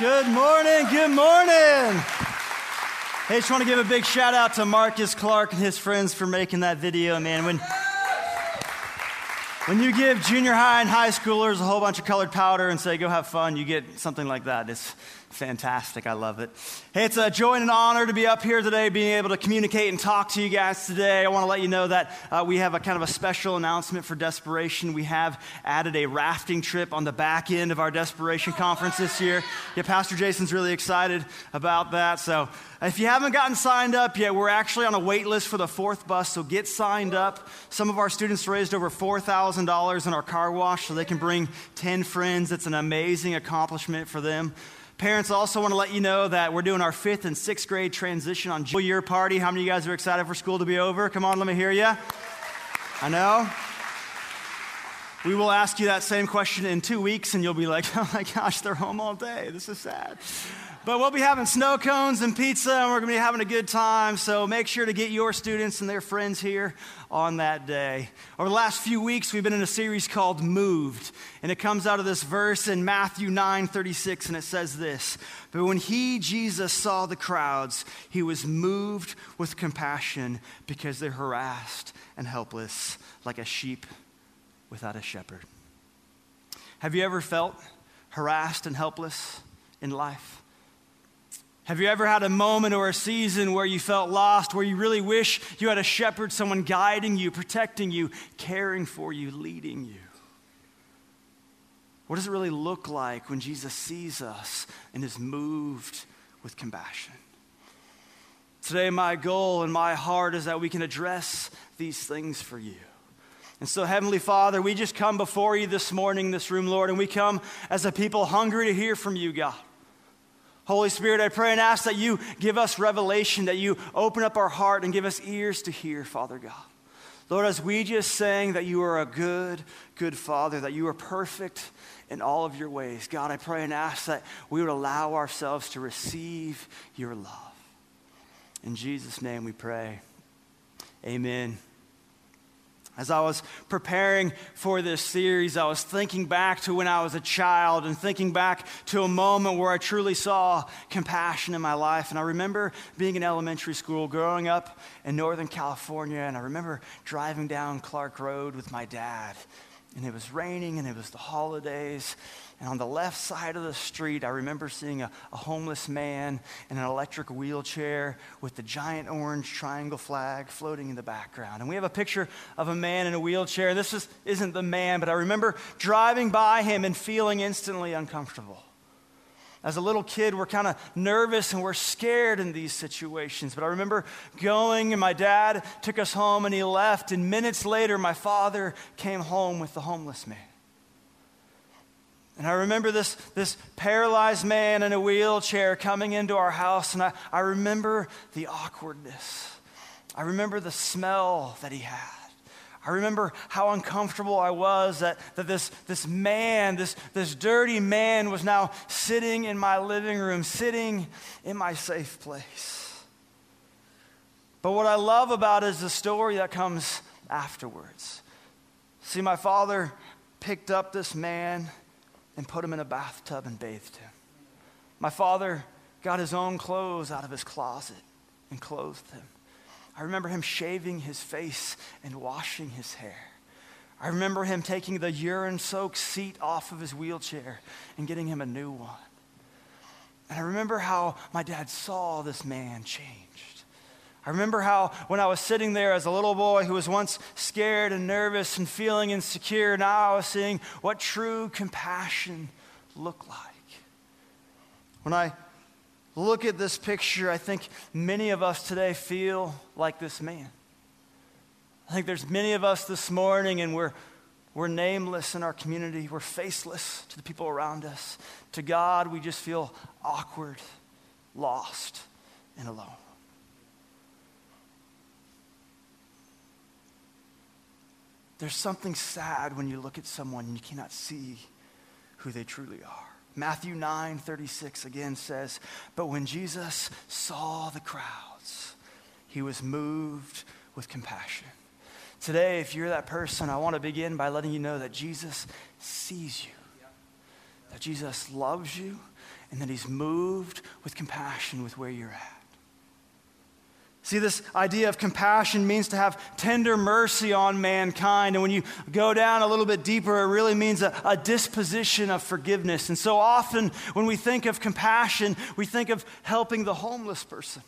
Good morning. Good morning. Hey, just want to give a big shout out to Marcus Clark and his friends for making that video, man. When, when you give junior high and high schoolers a whole bunch of colored powder and say, go have fun, you get something like that. It's fantastic. I love it. Hey, it's a joy and an honor to be up here today, being able to communicate and talk to you guys today. I want to let you know that uh, we have a kind of a special announcement for Desperation. We have added a rafting trip on the back end of our Desperation conference this year. Yeah, Pastor Jason's really excited about that. So if you haven't gotten signed up yet, we're actually on a wait list for the fourth bus, so get signed up. Some of our students raised over $4,000 in our car wash so they can bring 10 friends. It's an amazing accomplishment for them. Parents also want to let you know that we're doing our fifth and sixth grade transition on year party. How many of you guys are excited for school to be over? Come on, let me hear you. I know. We will ask you that same question in two weeks, and you'll be like, oh my gosh, they're home all day. This is sad. But we'll be having snow cones and pizza, and we're going to be having a good time. So make sure to get your students and their friends here on that day. Over the last few weeks, we've been in a series called Moved, and it comes out of this verse in Matthew 9 36, and it says this But when he, Jesus, saw the crowds, he was moved with compassion because they're harassed and helpless like a sheep without a shepherd. Have you ever felt harassed and helpless in life? Have you ever had a moment or a season where you felt lost, where you really wish you had a shepherd, someone guiding you, protecting you, caring for you, leading you? What does it really look like when Jesus sees us and is moved with compassion? Today, my goal and my heart is that we can address these things for you. And so, Heavenly Father, we just come before you this morning this room, Lord, and we come as a people hungry to hear from you, God. Holy Spirit, I pray and ask that you give us revelation, that you open up our heart and give us ears to hear, Father God. Lord, as we just sang that you are a good, good Father, that you are perfect in all of your ways, God, I pray and ask that we would allow ourselves to receive your love. In Jesus' name we pray. Amen. As I was preparing for this series, I was thinking back to when I was a child and thinking back to a moment where I truly saw compassion in my life. And I remember being in elementary school, growing up in Northern California, and I remember driving down Clark Road with my dad. And it was raining and it was the holidays. And on the left side of the street, I remember seeing a, a, homeless man in an electric wheelchair with the giant orange triangle flag floating in the background. And we have a picture of a man in a wheelchair. This is, isn't the man, but I remember driving by him and feeling instantly uncomfortable. As a little kid, we're kind of nervous and we're scared in these situations. But I remember going, and my dad took us home and he left. And minutes later, my father came home with the homeless man. And I remember this, this paralyzed man in a wheelchair coming into our house, and I, I remember the awkwardness. I remember the smell that he had. I remember how uncomfortable I was that, that this, this man, this, this dirty man, was now sitting in my living room, sitting in my safe place. But what I love about is the story that comes afterwards. See, my father picked up this man and put him in a bathtub and bathed him. My father got his own clothes out of his closet and clothed him. I remember him shaving his face and washing his hair. I remember him taking the urine soaked seat off of his wheelchair and getting him a new one. And I remember how my dad saw this man changed. I remember how when I was sitting there as a little boy who was once scared and nervous and feeling insecure, now I was seeing what true compassion looked like. When I look at this picture, I think many of us today feel like this man. I think there's many of us this morning, and we're, we're nameless in our community. We're faceless to the people around us. To God, we just feel awkward, lost, and alone. There's something sad when you look at someone and you cannot see who they truly are. Matthew 9 36 again says, But when Jesus saw the crowds, he was moved with compassion. Today, if you're that person, I want to begin by letting you know that Jesus sees you. that Jesus loves you and that he's moved with compassion with where you're at. See, this idea of compassion means to have tender mercy on mankind. And when you go down a little bit deeper, it really means a, a, disposition of forgiveness. And so often, when we think of compassion, we think of helping the homeless person.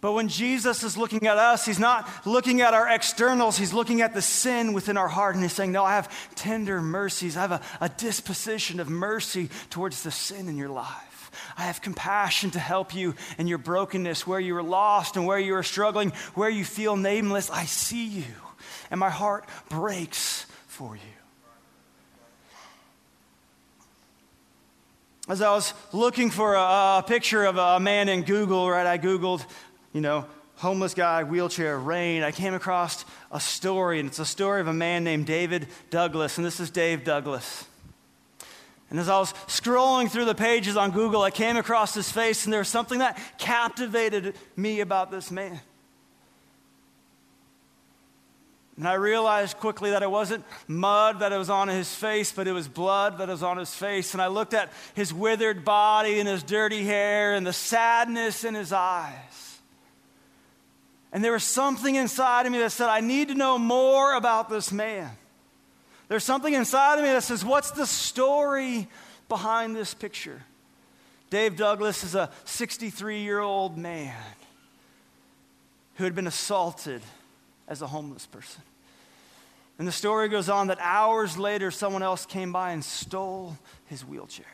But when Jesus is looking at us, he's not looking at our externals, he's looking at the sin within our heart. And he's saying, No, I have tender mercies. I have a, a disposition of mercy towards the sin in your life. I have compassion to help you in your brokenness, where you are lost and where you are struggling, where you feel nameless. I see you, and my heart breaks for you. As I was looking for a, a picture of a man in Google, right, I Googled you know, homeless guy, wheelchair, rain, I came across a story, and it's a story of a man named David Douglas, and this is Dave Douglas. And as I was scrolling through the pages on Google, I came across his face, and there was something that captivated me about this man. And I realized quickly that it wasn't mud that was on his face, but it was blood that was on his face. And I looked at his withered body and his dirty hair and the sadness in his eyes. And there was something inside of me that said, I need to know more about this man. There's something inside of me that says, What's the story behind this picture? Dave Douglas is a 63 year old man who had been assaulted as a homeless person. And the story goes on that hours later, someone else came by and stole his wheelchair.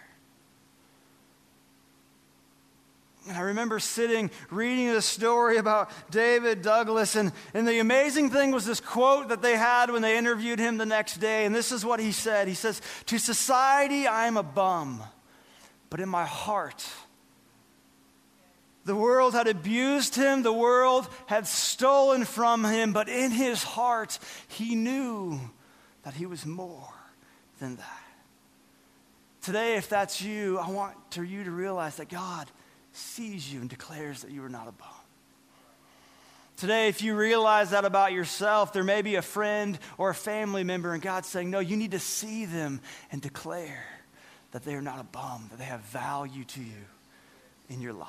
And I remember sitting reading the story about David Douglas, and, and the amazing thing was this quote that they had when they interviewed him the next day. And this is what he said He says, To society, I am a bum, but in my heart, the world had abused him, the world had stolen from him, but in his heart, he knew that he was more than that. Today, if that's you, I want to, you to realize that God sees you and declares that you are not a bum. Today, if you realize that about yourself, there may be a friend or a family member, and God's saying, No, you need to see them and declare that they are not a bum, that they have value to you in your life.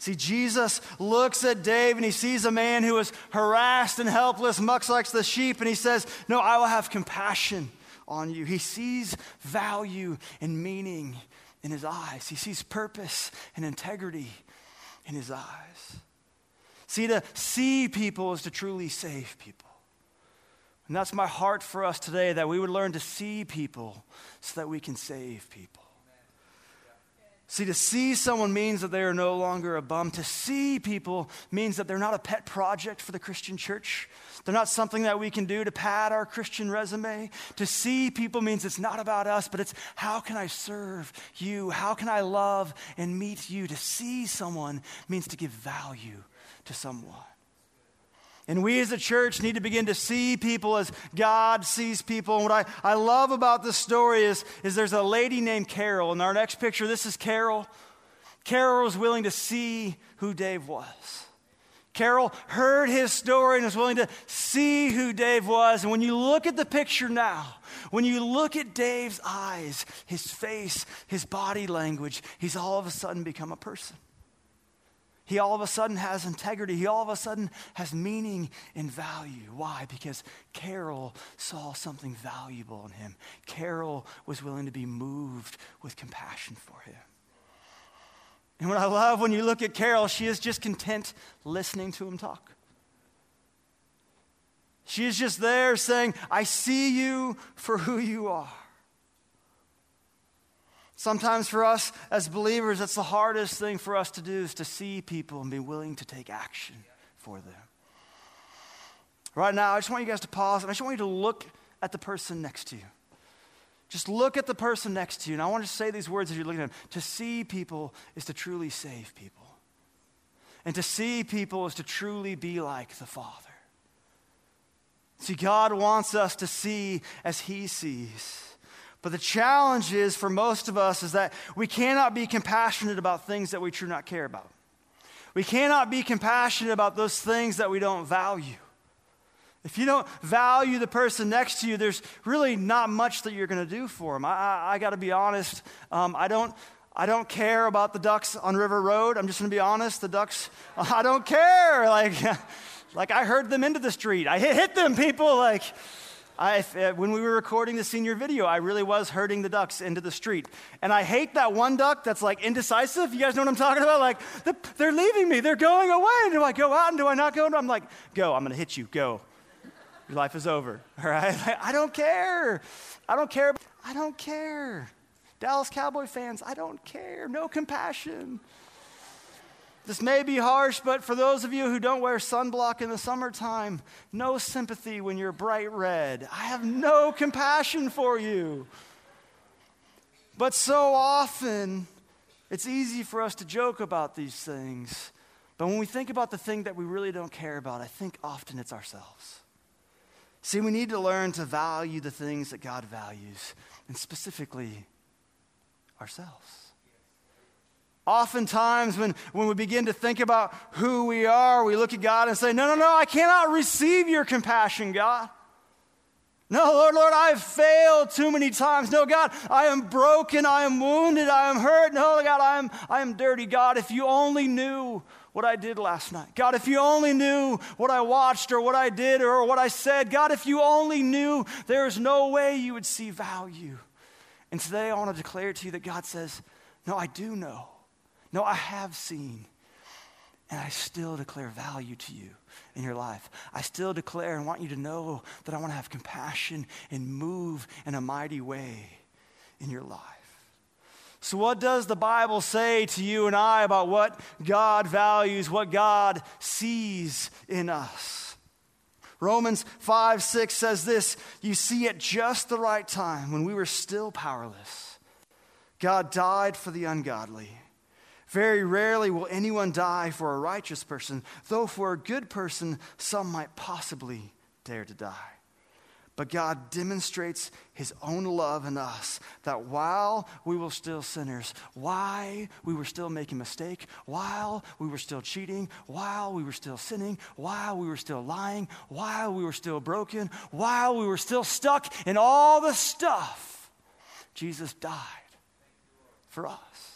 See, Jesus looks at Dave and he sees a man who is harassed and helpless, much like the sheep, and he says, No, I will have compassion on you. He sees value and meaning in his eyes. He sees purpose and integrity in his eyes. See, to see people is to truly save people. And that's my heart for us today that we would learn to see people so that we can save people. See, to see someone means that they are no longer a bum. To see people means that they're not a pet project for the Christian church. They're not something that we can do to pad our Christian resume. To see people means it's not about us, but it's how can I serve you? How can I love and meet you? To see someone means to give value to someone. And we as a church need to begin to see people as God sees people. And what I, I love about this story is, is there's a lady named Carol. In our next picture, this is Carol. Carol was willing to see who Dave was. Carol heard his story and was willing to see who Dave was. And when you look at the picture now, when you look at Dave's eyes, his face, his body language, he's all of a sudden become a person. He all of a sudden has integrity. He all of a sudden has meaning and value. Why? Because Carol saw something valuable in him. Carol was willing to be moved with compassion for him. And what I love when you look at Carol, she is just content listening to him talk. She is just there saying, I see you for who you are. Sometimes for us as believers, that's the hardest thing for us to do is to see people and be willing to take action for them. Right now, I just want you guys to pause and I just want you to look at the person next to you. Just look at the person next to you. And I want to say these words as you're looking at them. To see people is to truly save people. And to see people is to truly be like the Father. See, God wants us to see as He sees. But the challenge is for most of us is that we cannot be compassionate about things that we do not care about. We cannot be compassionate about those things that we don't value. If you don't value the person next to you, there's really not much that you're going to do for them. I, I, I got to be honest. Um, I don't. I don't care about the ducks on River Road. I'm just going to be honest. The ducks, I don't care. Like, like I heard them into the street. I hit, hit them, people. Like, I, uh, when we were recording the senior video, I really was herding the ducks into the street. And I hate that one duck that's like indecisive. You guys know what I'm talking about? Like, the, they're leaving me, they're going away. Do I go out and do I not go? I'm like, go, I'm going to hit you, go. Your life is over, all right? I don't care. I don't care. I don't care. Dallas Cowboy fans, I don't care. No compassion. This may be harsh, but for those of you who don't wear sunblock in the summertime, no sympathy when you're bright red. I have no compassion for you. But so often, it's easy for us to joke about these things. But when we think about the thing that we really don't care about, I think often it's ourselves. See, we need to learn to value the things that God values, and specifically ourselves. Oftentimes, when, when we begin to think about who we are, we look at God and say, No, no, no, I cannot receive your compassion, God. No, Lord, Lord, I have failed too many times. No, God, I am broken. I am wounded. I am hurt. No, God, I am, I am dirty. God, if you only knew what I did last night. God, if you only knew what I watched or what I did or what I said. God, if you only knew, there is no way you would see value. And today I want to declare to you that God says, No, I do know. No, I have seen. And I still declare value to you in your life. I still declare and want you to know that I want to have compassion and move in a mighty way in your life. So, what does the Bible say to you and I about what God values, what God sees in us? Romans 5 6 says this You see, at just the right time, when we were still powerless, God died for the ungodly. Very rarely will anyone die for a righteous person, though for a good person, some might possibly dare to die. But God demonstrates his own love in us that while we were still sinners, while we were still making mistake, while we were still cheating, while we were still sinning, while we were still lying, while we were still broken, while we were still stuck in all the stuff, Jesus died for us.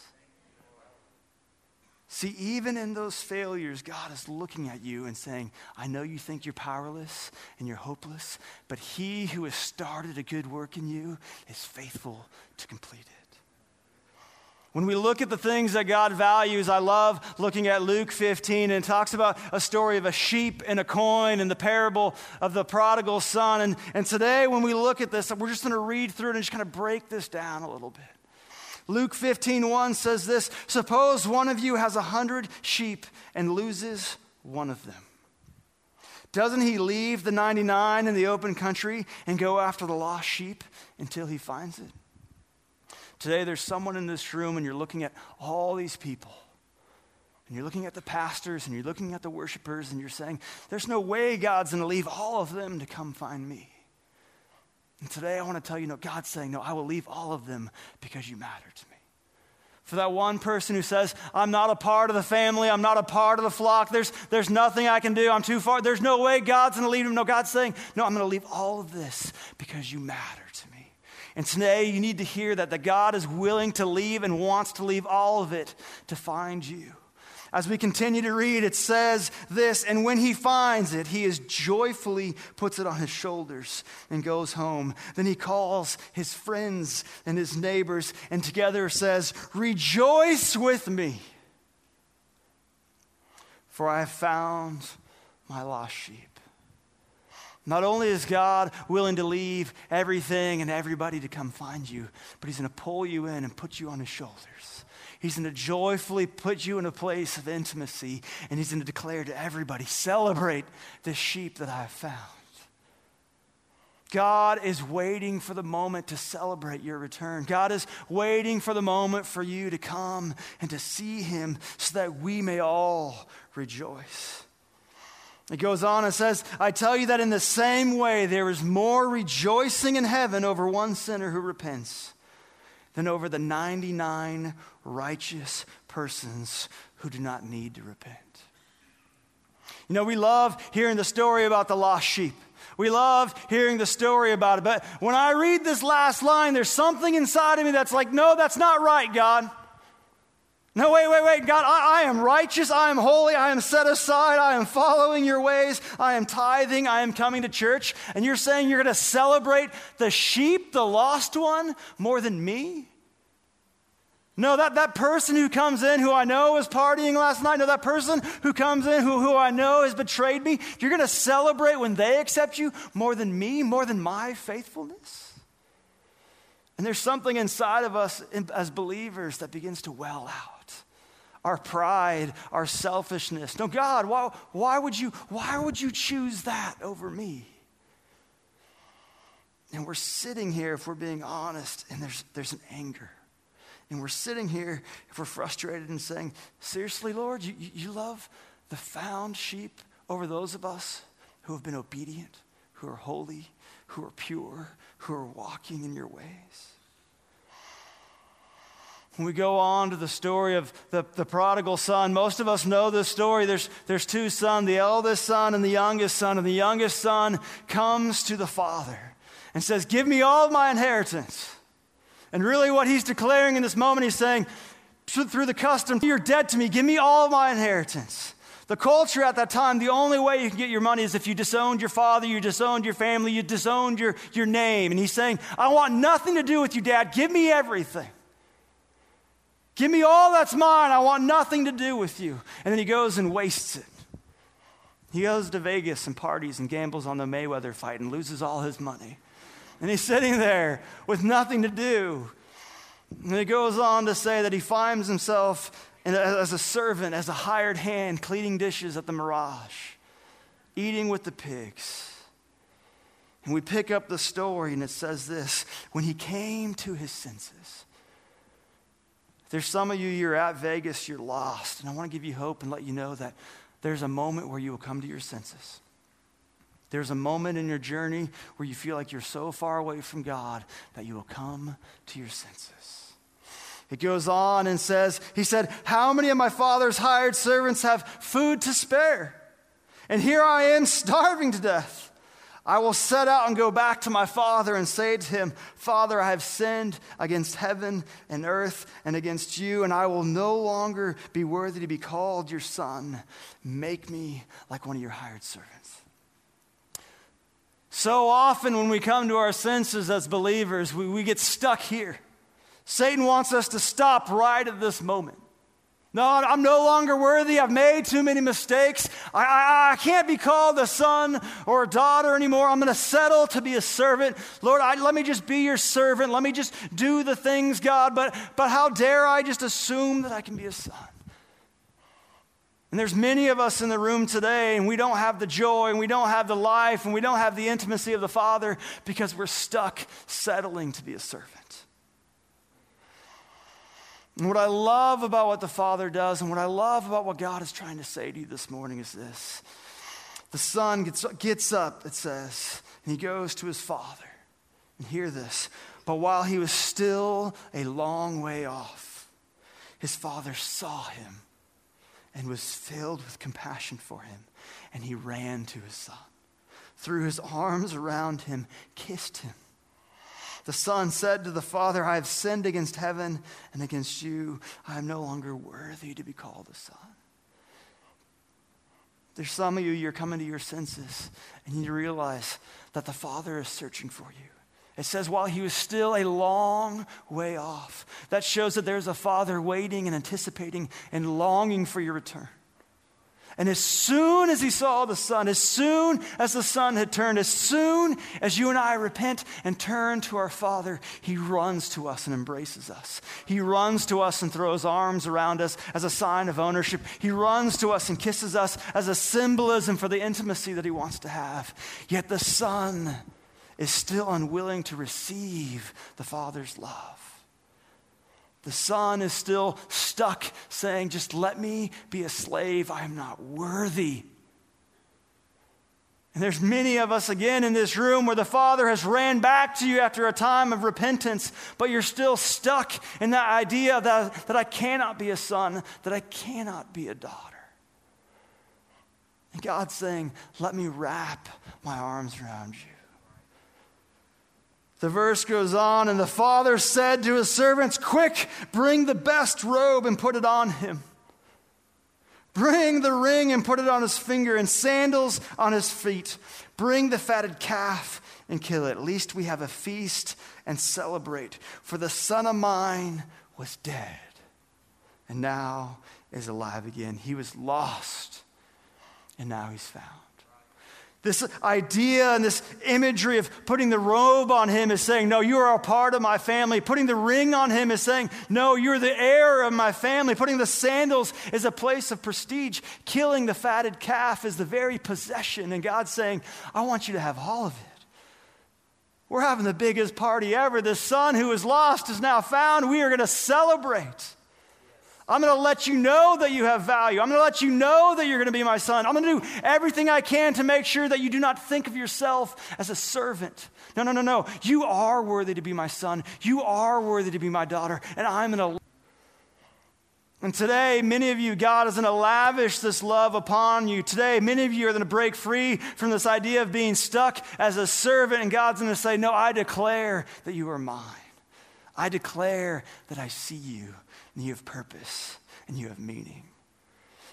See, even in those failures, God is looking at you and saying, I know you think you're powerless and you're hopeless, but he who has started a good work in you is faithful to complete it. When we look at the things that God values, I love looking at Luke 15 and talks about a story of a sheep and a coin and the parable of the prodigal son. And, and today, when we look at this, we're just going to read through it and just kind of break this down a little bit. Luke 15, 1 says this Suppose one of you has a hundred sheep and loses one of them. Doesn't he leave the 99 in the open country and go after the lost sheep until he finds it? Today, there's someone in this room, and you're looking at all these people. And you're looking at the pastors and you're looking at the worshipers, and you're saying, There's no way God's going to leave all of them to come find me. And today I want to tell you, no, God's saying, no, I will leave all of them because you matter to me. For that one person who says, I'm not a part of the family, I'm not a part of the flock, there's, there's nothing I can do, I'm too far, there's no way God's going to leave them. No, God's saying, no, I'm going to leave all of this because you matter to me. And today you need to hear that, that God is willing to leave and wants to leave all of it to find you. As we continue to read, it says this And when he finds it, he is joyfully puts it on his shoulders and goes home. Then he calls his friends and his neighbors and together says, Rejoice with me, for I have found my lost sheep. Not only is God willing to leave everything and everybody to come find you, but He's going to pull you in and put you on His shoulders. He's going to joyfully put you in a place of intimacy, and He's going to declare to everybody, celebrate this sheep that I have found. God is waiting for the moment to celebrate your return. God is waiting for the moment for you to come and to see Him so that we may all rejoice. It goes on and says, I tell you that in the same way there is more rejoicing in heaven over one sinner who repents than over the 99 righteous persons who do not need to repent. You know, we love hearing the story about the lost sheep. We love hearing the story about it. But when I read this last line, there's something inside of me that's like, no, that's not right, God. No, wait, wait, wait. God, I, I, am righteous. I am holy. I am set aside. I am following your ways. I am tithing. I am coming to church. And you're saying you're going to celebrate the sheep, the lost one, more than me? No, that, that person who comes in who I know was partying last night. No, that person who comes in who, who I know has betrayed me. You're going to celebrate when they accept you more than me, more than my faithfulness? And there's something inside of us as believers that begins to well out our pride, our selfishness. No, God, why, why, would you, why would you choose that over me? And we're sitting here, if we're being honest, and there's, there's an anger. And we're sitting here, if we're frustrated and saying, Seriously, Lord, you, you love the found sheep over those of us who have been obedient, who are holy, who are pure, who are walking in your ways? We go on to the story of the, the prodigal son, most of us know this story. There's, there's two sons, the eldest son and the youngest son. And the youngest son comes to the father and says, Give me all of my inheritance. And really, what he's declaring in this moment, he's saying, Through the custom, you're dead to me. Give me all of my inheritance. The culture at that time, the only way you can get your money is if you disowned your father, you disowned your family, you disowned your, your name. And he's saying, I want nothing to do with you, Dad. Give me everything. Give me all that's mine. I want nothing to do with you. And then he goes and wastes it. He goes to Vegas and parties and gambles on the Mayweather fight and loses all his money. And he's sitting there with nothing to do. And he goes on to say that he finds himself as a servant, as a hired hand, cleaning dishes at the Mirage, eating with the pigs. And we pick up the story, and it says this when he came to his senses, there's some of you, you're at Vegas, you're lost. And I want to give you hope and let you know that there's a moment where you will come to your senses. There's a moment in your journey where you feel like you're so far away from God that you will come to your senses. It goes on and says, He said, How many of my father's hired servants have food to spare? And here I am starving to death. I will set out and go back to my father and say to him, Father, I have sinned against heaven and earth and against you, and I will no longer be worthy to be called your son. Make me like one of your hired servants. So often, when we come to our senses as believers, we, we get stuck here. Satan wants us to stop right at this moment. No, I'm no longer worthy. I've made too many mistakes. I, I, I can't be called a son or a daughter anymore. I'm going to settle to be a servant. Lord, I, let me just be your servant. Let me just do the things, God. But, but how dare I just assume that I can be a son? And there's many of us in the room today, and we don't have the joy, and we don't have the life, and we don't have the intimacy of the Father because we're stuck settling to be a servant. And what I love about what the Father does and what I love about what God is trying to say to you this morning is this. The son gets, gets up, it says, and he goes to his father. And hear this. But while he was still a long way off, his father saw him and was filled with compassion for him. And he ran to his son, threw his arms around him, kissed him. The son said to the father, I have sinned against heaven and against you. I am no longer worthy to be called a son. There's some of you, you're coming to your senses and you realize that the father is searching for you. It says, while he was still a long way off. That shows that there's a father waiting and anticipating and longing for your return. And as soon as he saw the son, as soon as the son had turned, as soon as you and I repent and turn to our Father, he runs to us and embraces us. He runs to us and throws arms around us as a sign of ownership. He runs to us and kisses us as a symbolism for the intimacy that he wants to have. Yet the son is still unwilling to receive the Father's love. The son is still stuck saying, Just let me be a slave. I am not worthy. And there's many of us again in this room where the Father has ran back to you after a time of repentance, but you're still stuck in that idea that, that I cannot be a son, that I cannot be a daughter. And God's saying, Let me wrap my arms around you. The verse goes on, and the father said to his servants, Quick, bring the best robe and put it on him. Bring the ring and put it on his finger, and sandals on his feet. Bring the fatted calf and kill it. At least we have a feast and celebrate. For the son of mine was dead, and now is alive again. He was lost and now he's found. This idea and this imagery of putting the robe on him is saying, No, you are a part of my family. Putting the ring on him is saying, No, you're the heir of my family. Putting the sandals is a place of prestige. Killing the fatted calf is the very possession. And God's saying, I want you to have all of it. We're having the biggest party ever. The son who was lost is now found. We are going to celebrate. I'm going to let you know that you have value. I'm going to let you know that you're going to be my son. I'm going to do everything I can to make sure that you do not think of yourself as a servant. No, no, no, no. You are worthy to be my son. You are worthy to be my daughter. And I'm going to. And today, many of you, God is going to lavish this love upon you. Today, many of you are going to break free from this idea of being stuck as a servant, and God's going to say, No, I declare that you are mine. I declare that I see you and you have purpose and you have meaning.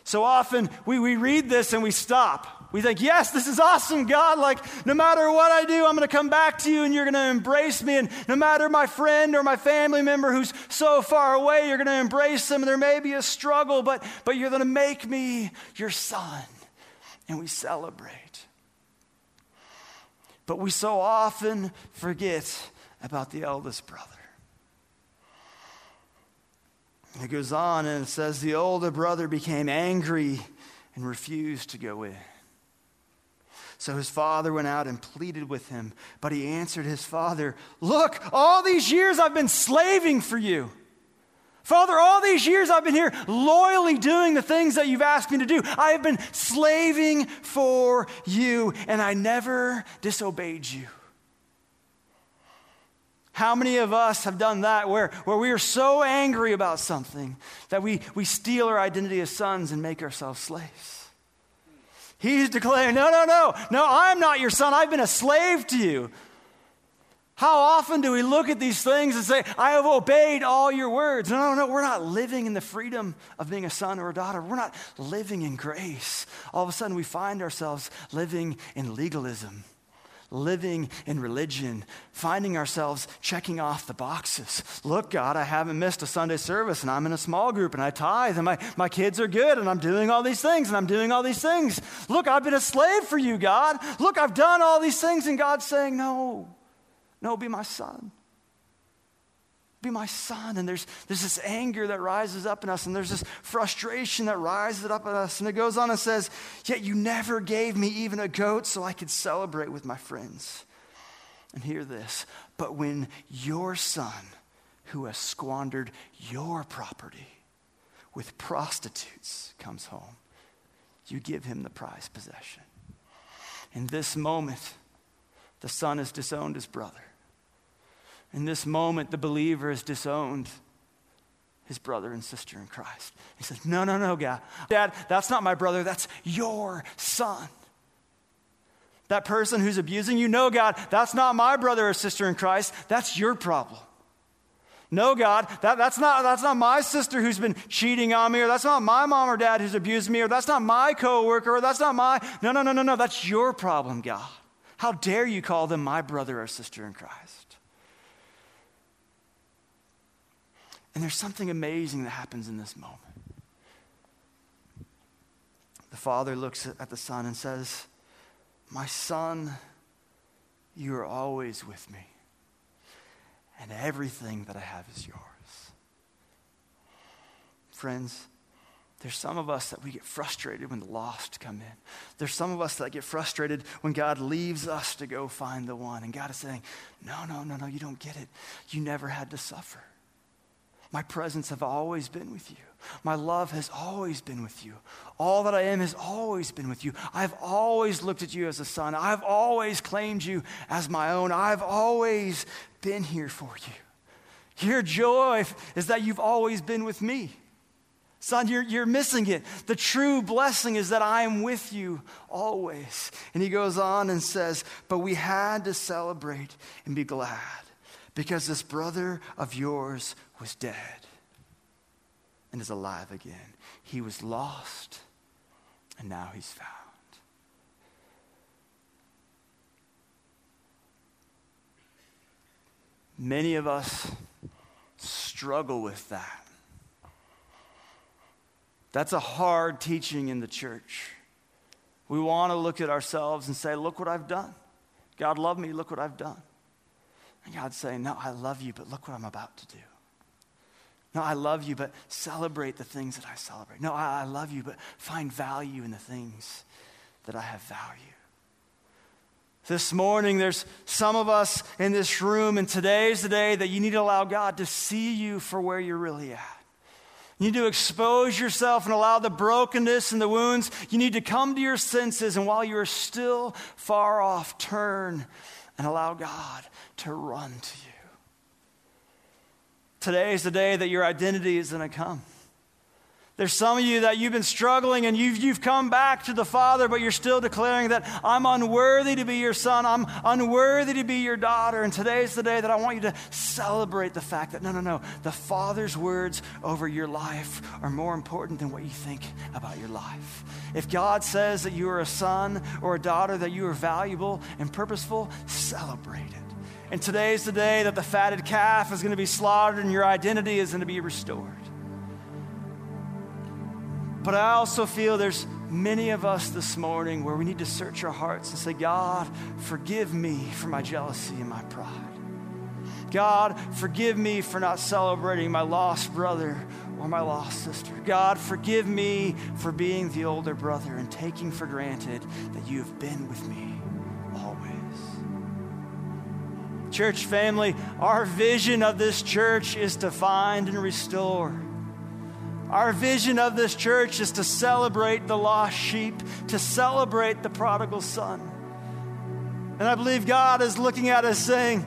So often we, we read this and we stop. We think, yes, this is awesome, God. Like, no matter what I do, I'm going to come back to you and you're going to embrace me. And no matter my friend or my family member who's so far away, you're going to embrace them. And there may be a struggle, but, but you're going to make me your son. And we celebrate. But we so often forget about the eldest brother. It goes on and it says, The older brother became angry and refused to go in. So his father went out and pleaded with him, but he answered his father, Look, all these years I've been slaving for you. Father, all these years I've been here loyally doing the things that you've asked me to do. I have been slaving for you, and I never disobeyed you. How many of us have done that where, where we are so angry about something that we, we steal our identity as sons and make ourselves slaves? He's declaring, No, no, no, no, I'm not your son. I've been a slave to you. How often do we look at these things and say, I have obeyed all your words? No, no, no, we're not living in the freedom of being a son or a daughter. We're not living in grace. All of a sudden, we find ourselves living in legalism living in religion, finding ourselves checking off the boxes. Look, God, I haven't missed a Sunday service and I'm in a small group and I tithe and my, my kids are good and I'm doing all these things and I'm doing all these things. Look, I've been a slave for you, God. Look, I've done all these things. And God's saying, No, no, be my son be my son. And there's, there's this anger that rises up in us, and there's this frustration that rises up in us. And it goes on and says, Yet you never gave me even a goat so I could celebrate with my friends. And hear this, but when your son, who has squandered your property with prostitutes, comes home, you give him the prized possession. In this moment, the son has disowned his brother. In this moment, the believer has disowned his brother and sister in Christ. He says, No, no, no, God. Dad, that's not my brother, that's your son. That person who's abusing you, no, God, that's not my brother or sister in Christ, that's your problem. No, God, that, that's, not, that's not my sister who's been cheating on me, or that's not my mom or dad who's abused me, or that's not my coworker, or that's not my. No, no, no, no, no, that's your problem, God. How dare you call them my brother or sister in Christ? And there's something amazing that happens in this moment. The father looks at the son and says, My son, you are always with me, and everything that I have is yours. Friends, there's some of us that we get frustrated when the lost come in. There's some of us that get frustrated when God leaves us to go find the one. And God is saying, No, no, no, no, you don't get it. You never had to suffer. My presence have always been with you. My love has always been with you. All that I am has always been with you. I've always looked at you as a son. I've always claimed you as my own. I've always been here for you. Your joy is that you've always been with me. Son, you're, you're missing it. The true blessing is that I am with you always. And he goes on and says, But we had to celebrate and be glad because this brother of yours was dead and is alive again. He was lost and now he's found. Many of us struggle with that. That's a hard teaching in the church. We want to look at ourselves and say, Look what I've done. God loved me, look what I've done. And God's saying, No, I love you, but look what I'm about to do. No, I love you, but celebrate the things that I celebrate. No, I, I love you, but find value in the things that I have value. This morning, there's some of us in this room, and today's the day that you need to allow God to see you for where you're really at. You need to expose yourself and allow the brokenness and the wounds. You need to come to your senses, and while you're still far off, turn and allow God to run to you. Today is the day that your identity is going to come. There's some of you that you've been struggling and you've, you've come back to the Father, but you're still declaring that I'm unworthy to be your son. I'm unworthy to be your daughter. And today's the day that I want you to celebrate the fact that no, no, no, the Father's words over your life are more important than what you think about your life. If God says that you are a son or a daughter, that you are valuable and purposeful, celebrate it. And today's the day that the fatted calf is going to be slaughtered and your identity is going to be restored. But I also feel there's many of us this morning where we need to search our hearts and say, God, forgive me for my jealousy and my pride. God, forgive me for not celebrating my lost brother or my lost sister. God, forgive me for being the older brother and taking for granted that you have been with me Church family, our vision of this church is to find and restore our vision of this church is to celebrate the lost sheep, to celebrate the prodigal son. And I believe God is looking at us saying,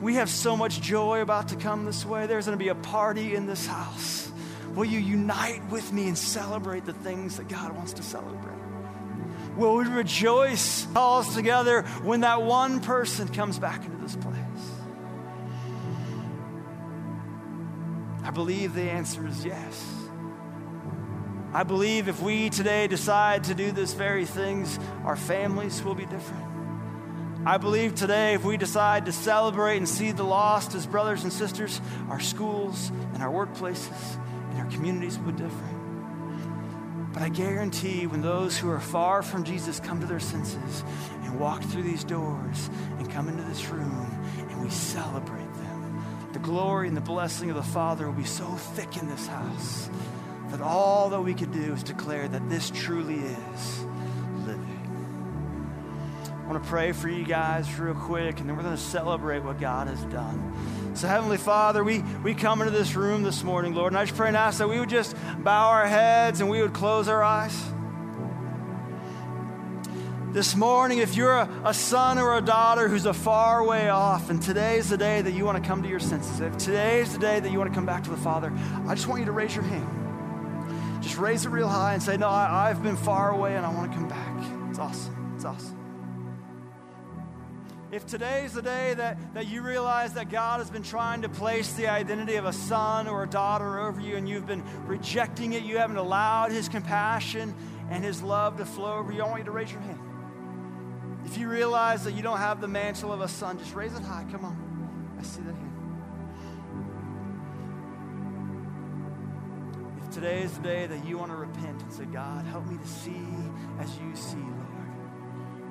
We have so much joy about to come this way. There's going to be a party in this house. Will you unite with me and celebrate the things that God wants to celebrate? Will we rejoice all together when that one person comes back into this place? I believe the answer is yes. I believe if we today decide to do this very things, our families will be different. I believe today, if we decide to celebrate and see the lost as brothers and sisters, our schools and our workplaces and our communities will be different. But I guarantee when those who are far from Jesus come to their senses and walk through these doors and come into this room and we celebrate them, the glory and the blessing of the Father will be so thick in this house that all that we can do is declare that this truly is. Want to pray for you guys real quick, and then we're going to celebrate what God has done. So, Heavenly Father, we, we come into this room this morning, Lord, and I just pray and ask that we would just bow our heads and we would close our eyes this morning, if you're a, a, son or a daughter who's a far way off, and today's the day that you want to come to your senses, if today's the day that you want to come back to the Father, I just want you to raise your hand. Just raise it real high and say, No, I, I've been far away and I want to come back. It's awesome. It's awesome. If today's the day that, that you realize that God has been trying to place the identity of a son or a daughter over you and you've been rejecting it, you haven't allowed His compassion and His love to flow over you, I want you to raise your hand. If you realize that you don't have the mantle of a son, just raise it high. Come on. I see that hand. If today is the day that you want to repent and say, God, help me to see as you see, Lord.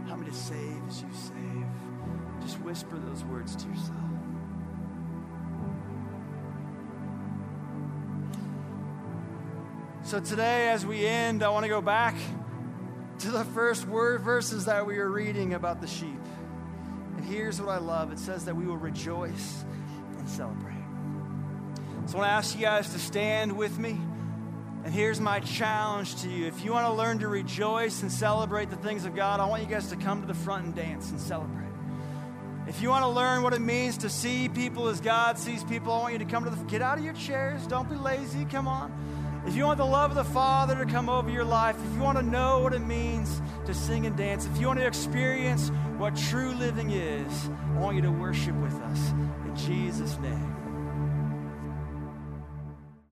Help me to save as you save. Just whisper those words to yourself. So today, as we end, I want to go back to the first word verses that we were reading about the sheep. And here's what I love it says that we will rejoice and celebrate. So I want to ask you guys to stand with me. And here's my challenge to you. If you want to learn to rejoice and celebrate the things of God, I want you guys to come to the front and dance and celebrate. If you want to learn what it means to see people as God sees people, I want you to come to the get out of your chairs. Don't be lazy. Come on. If you want the love of the Father to come over your life, if you want to know what it means to sing and dance, if you want to experience what true living is, I want you to worship with us. In Jesus' name.